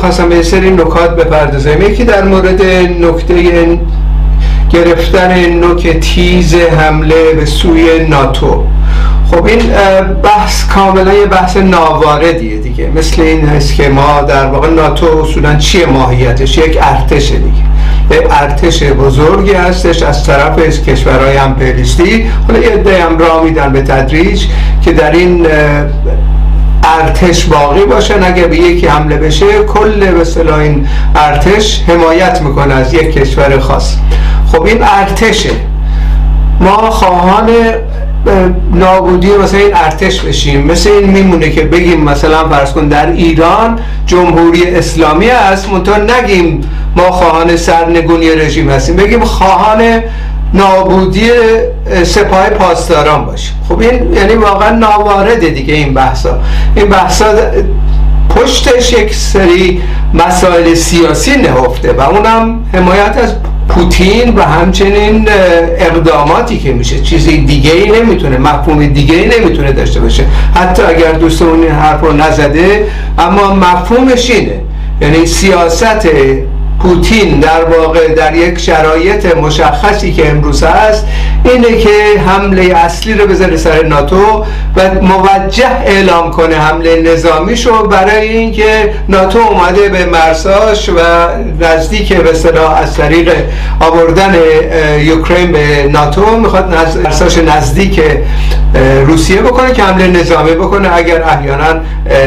می‌خواستم به سری نکات بپردازم. یکی در مورد نکته گرفتن نوک تیز حمله به سوی ناتو. خب این بحث کاملا یه بحث ناواردیه دیگه. مثل این هست که ما در واقع ناتو اصولا چیه ماهیتش؟ یک ارتشه دیگه. ارتش بزرگی هستش از طرف از کشورهای امپریستی حالا یه عده هم راه میدن به تدریج که در این ارتش باقی باشن اگر به یکی حمله بشه کل به این ارتش حمایت می‌کنه از یک کشور خاص. خب این ارتشه. ما خواهان نابودی مثلا این ارتش بشیم. مثل این میمونه که بگیم مثلا فرض کن در ایران جمهوری اسلامی است منتها نگیم ما خواهان سرنگونی رژیم هستیم. بگیم خواهان نابودی سپاه پاسداران باشیم خب این یعنی واقعا ناوارده دیگه این بحثا. این بحثا پشتش یک سری مسائل سیاسی نهفته و اونم حمایت از پوتین و همچنین اقداماتی که میشه. چیزی دیگه ای نمی‌تونه مفهوم دیگه ای نمی‌تونه داشته باشه. حتی اگر دوستمون این حرف رو نزده اما مفهومش اینه. یعنی سیاست پوتین در واقع در یک شرایط مشخصی که امروز هست اینه که حمله اصلی رو بذاره سر ناتو و موجه اعلام کنه حمله نظامیشو برای اینکه ناتو اومده به مرساش و نزدیک به صلاح از طریق آوردن یوکرین به ناتو می‌خواد مرساش نزدیک روسیه بکنه که حمله نظامی بکنه اگر احیانا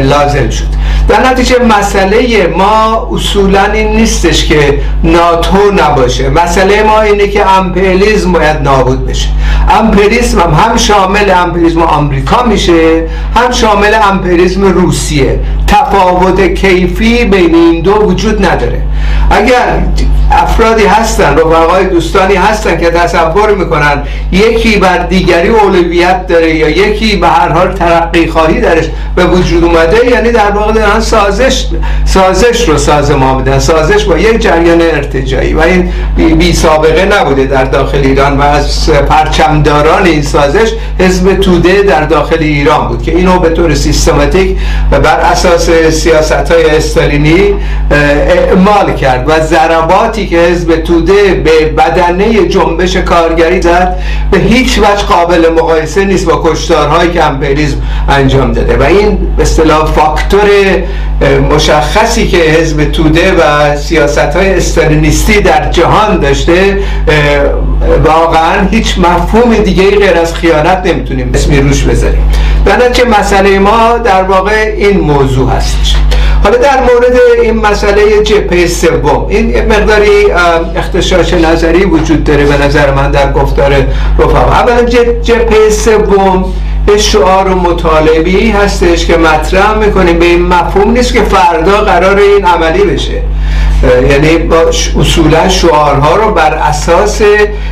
لازم شد. در نتیجه مسئله ما اصولا این نیستش که ناتو نباشه. مسئله ما اینه که امپریالیزم باید نابود بشه. امپریالیسم هم, هم شامل امپریالیسم آمریکا میشه هم شامل امپریالیسم روسیه. تفاوت کیفی بین این دو وجود نداره. اگر افرادی هستن رفقای دوستانی هستن که تصور می‌کنن یکی بر دیگری اولویت داره یا یکی به هر حال ترقی خواهی درش به وجود اومده یعنی در واقع دارن سازش سازش رو سازمان میدن. سازش با یک جریان ارتجایی و این بی, سابقه نبوده در داخل ایران و از پرچمداران این سازش حزب توده در داخل ایران بود که اینو به طور سیستماتیک و بر اساس سیاست های استالینی اعمال کرد و ضرباتی که حزب توده به بدنه جنبش کارگری زد به هیچ وجه قابل مقایسه نیست با کشتارهایی که امپریزم انجام داده. و این به اصطلاح فاکتور مشخصی که حزب توده و سیاست های استالینیستی در جهان داشته واقعا هیچ مفهوم دیگه غیر از خیانت نمی‌تونیم اسمی روش بذاریم. در مسئله ما در واقع این موضوع هستش حالا در مورد این مسئله جپه سوم این مقداری اختشاش نظری وجود داره به نظر من در گفتار رفقا. اولا جپه سوم شعار و مطالبی هستش که مطرح می‌کنیم به این مفهوم نیست که فردا قرار این عملی بشه. یعنی اصولا شعارها رو بر اساس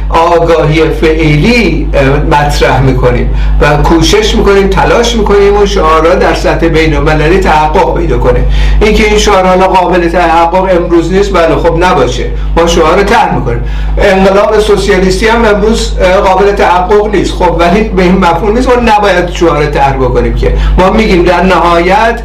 آگاهی فعلی مطرح می‌کنیم و کوشش می‌کنیم تلاش می‌کنیم اون شعارها در سطح بین المللی تحقق پیدا کنه. اینکه این شعارها قابل تحقق امروز نیست بله خب نباشه. ما شعار رو طرح می‌کنیم. انقلاب سوسیالیستی هم امروز قابل تحقق نیست. خب ولی به این مفهوم نیست. ما نباید شعار طرح بکنیم که. ما میگیم در نهایت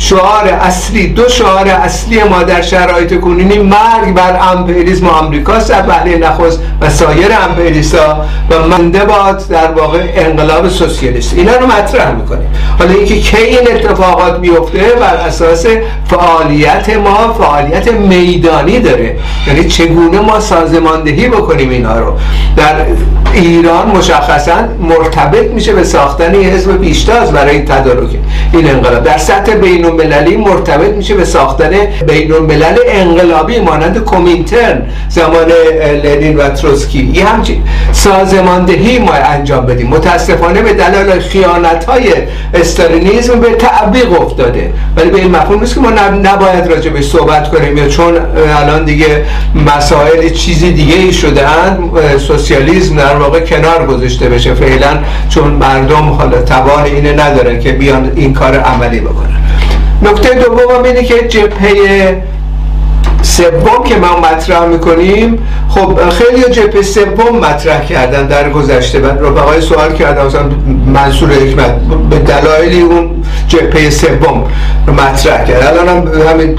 شعار اصلی دو شعار اصلی ما در شرایط کنونی مرگ بر امپریالیسم آمریکاست در پهله نخست و سایر امپریالیست‌ها و منده باد در واقع انقلاب سوسیالیست. اینا رو مطرح می‌کنیم. حالا اینکه کی این اتفاقات میفته بر اساس فعالیت ما فعالیت میدانی داره. یعنی چگونه ما سازماندهی بکنیم اینا رو؟ در ایران مشخصا مرتبط میشه به ساختن یه حزب پیشتاز برای تدارک. این انقلاب در سطح بین المللی مرتبط میشه به ساختن بین الملل انقلابی مانند کومینترن زمان لنین و تروسکی. یه همچین سازماندهی ما انجام بدیم. متاسفانه به دلایل خیانت های استالینیزم به تعبیق افتاده. ولی به این مفهوم نیست که ما نباید راجع به صحبت کنیم یا چون الان دیگه مسائل چیزی دیگه ای شدن سوسیالیسم در واقع کنار گذاشته بشه. فعلا چون مردم حالا توان اینه نداره که بیان این کار عملی بکنن. نکته دوم اینه که جبهه سوم که ما مطرح می‌کنیم خب خیلی جبهه سوم مطرح کردن در گذشته. و رفقای سوال کردن مثلا منصور حکمت به دلایلی اون جبهه سوم مطرح کرد. الان هم همین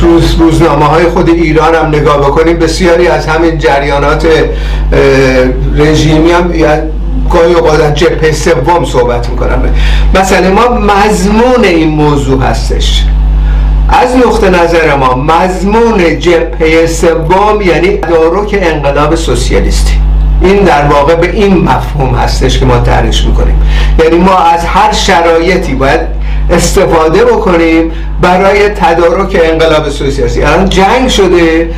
روز روزنامه های خود ایران هم نگاه بکنیم بسیاری از همین جریانات رژیمی هم گاهی اوقات جبهه سوم صحبت می‌کنم مثلا ما مضمون این موضوع هستش. از نقطه نظر ما مضمون جبهه سوم یعنی تدارک انقلاب سوسیالیستی. این در واقع به این مفهوم هستش که ما تعریف می‌کنیم. یعنی ما از هر شرایطی باید استفاده بکنیم برای تدارک انقلاب سوسیالیستی. الان جنگ شده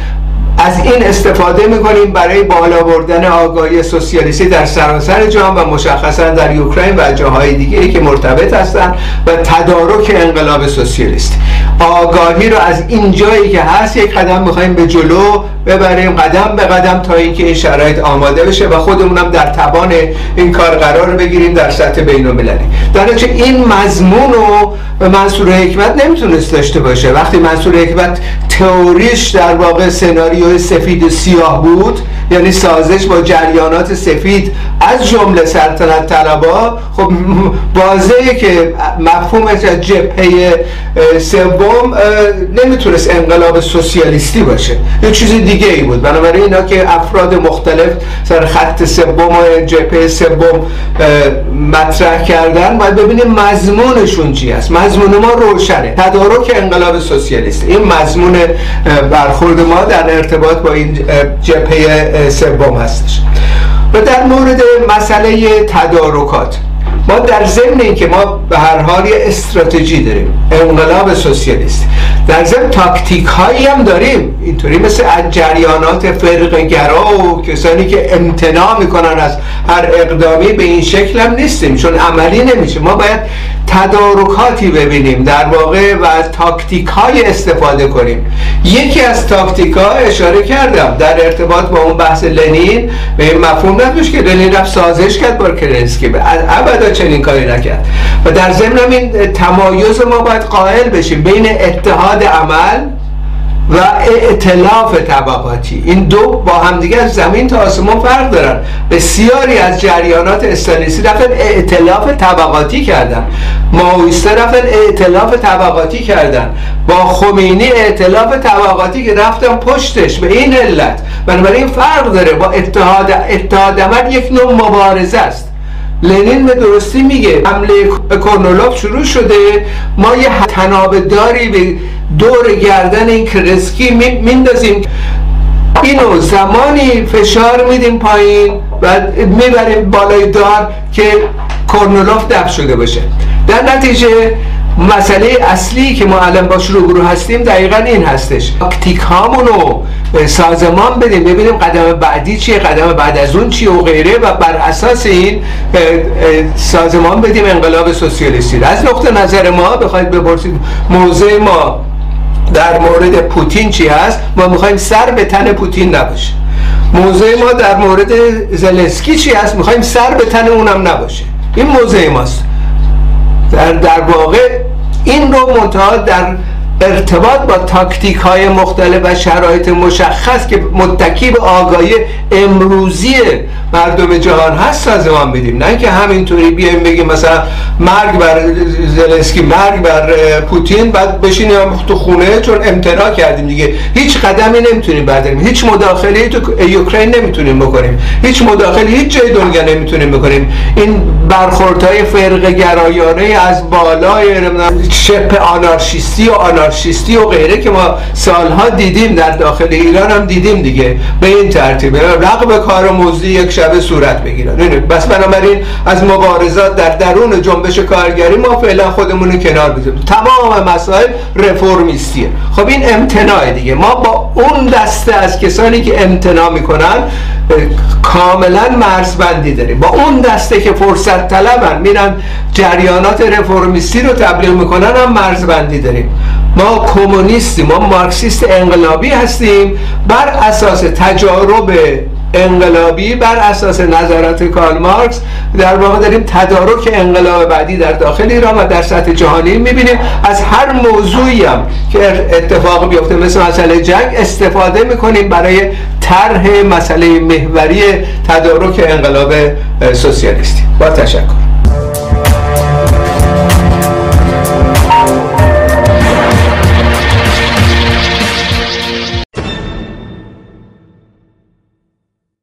از این استفاده می‌کنیم برای بالا بردن آگاهی سوسیالیستی در سراسر جهان و مشخصا در اوکراین و جاهای دیگه که مرتبط هستند و تدارک انقلاب سوسیالیستی. آگاهی رو از این جایی که هست یک قدم می‌خوایم به جلو ببریم قدم به قدم تا اینکه این شرایط آماده بشه و خودمونم در توان این کار قرار بگیریم در سطح بین المللی در این مضمون رو منصور حکمت نمی‌تونست داشته باشه. وقتی منصور حکمت تئوریش در واقع سناریو سفید و سیاه بود یعنی سازش با جریانات سفید از جمله سلطنت طلبا خب واضحه که مفهومش از جبهه سوم نمی‌تونست انقلاب سوسیالیستی باشه. یه چیز دیگه ای بود. بنابراین اینا که افراد مختلف سر خط سوم و جبهه سوم مطرح کردن باید ببینیم مضمونشون چی است. مضمون ما روشنه. تدارک انقلاب سوسیالیستی. این مضمون برخورد ما در ارتباط با این جبهه سوم هستش. و در مورد مسئله تدارکات ما در ضمن اینکه ما به هر حال یه استراتژی داریم انقلاب سوسیالیست. در ضمن تاکتیک هایی هم داریم. اینطوری مثل جریانات فرقه گرا و کسانی که امتناع می‌کنن از هر اقدامی به این شکل هم نیستیم چون عملی نمیشه. ما باید تدارکاتی ببینیم در واقع و از تاکتیک های استفاده کنیم. یکی از تاکتیک ها اشاره کردم در ارتباط با اون بحث لنین. به این مفهوم نداشت که لنین رفت سازش کرد با کرنسکی. ابدا چنین کاری نکرد. و در ضمن این تمایز ما باید قائل بشیم. بین اتحاد عمل و اعتلاف طبقاتی. این دو با همدیگه از زمین تا آسمان فرق دارن. بسیاری از جریانات استانیسی رفتن اعتلاف طبقاتی کردن. ماویسته رفتن اعتلاف طبقاتی کردن. با خمینی اعتلاف طبقاتی که رفتن پشتش. به این علت بنابراین فرق داره. با اتحاد اتحاد عمل یک نوع مبارزه است. لنین به درستی میگه. حمله کرنولوف شروع شده. ما یه تناب داری به دور گردن این کرسکی میندازیم. اینو زمانی فشار میدیم پایین و می‌بریم بالای دار که کرنولوف دفع شده باشه. در نتیجه مسئله اصلی که ما الان باش روبرو هستیم دقیقا این هستش. تاکتیک هامونو سازمان بدیم ببینیم قدم بعدی چیه قدم بعد از اون چیه و غیره و بر اساس این سازمان بدیم انقلاب سوسیالیستی. از نقطه نظر ما بخواید بپرسید موضع ما در مورد پوتین چی هست؟ ما می‌خوایم سر به تن پوتین نباشه. موضع ما در مورد زلنسکی چی هست؟ می‌خوایم سر به تن اونم نباشه. این موضع ماست. در, در واقع این رو منتها در ارتباط با تاکتیک های مختلف و شرایط مشخص که متکی به آگاهی امروزی مردم جهان هست سازمان بدیم نه که همینطوری بیایم بگیم مثلا مرگ بر زلنسکی مرگ بر پوتین بعد بشینیم تو خونه چون امتناع کردیم دیگه. هیچ قدمی نمی‌تونیم برداریم. هیچ مداخله تو اوکراین نمی‌تونیم بکنیم. هیچ مداخله هیچ جای دنیا نمی‌تونیم بکنیم. این برخوردهای فرق گرایانه از بالای شپ آنارشیستی و آنارشیستی و غیره که ما سالها دیدیم در داخل ایران هم دیدیم دیگه. به این ترتیب رقم کار موزی یک شبه صورت بگیرن. بس بنابراین از مبارزات در درون جنبش کارگری ما فعلا خودمون کنار بذاریم. تمام مسائل رفرمیستیه. خب این امتناع دیگه. ما با اون دسته از کسانی که امتناع می‌کنن کاملا مرزبندی داریم. با اون دسته که فرصت طلبن میرن جریانات رفرمیستی رو تبلیغ می‌کنن هم مرزبندی داریم. ما کمونیستیم ما مارکسیست انقلابی هستیم. بر اساس تجارب انقلابی بر اساس نظرات کارل مارکس در واقع داریم تدارک انقلاب بعدی در داخل ایران و در سطح جهانی می‌بینیم. از هر موضوعی هم که اتفاق بیفته مثل مسئله جنگ استفاده می‌کنیم برای طرح مسئله محوری تدارک انقلاب سوسیالیستی. با تشکر.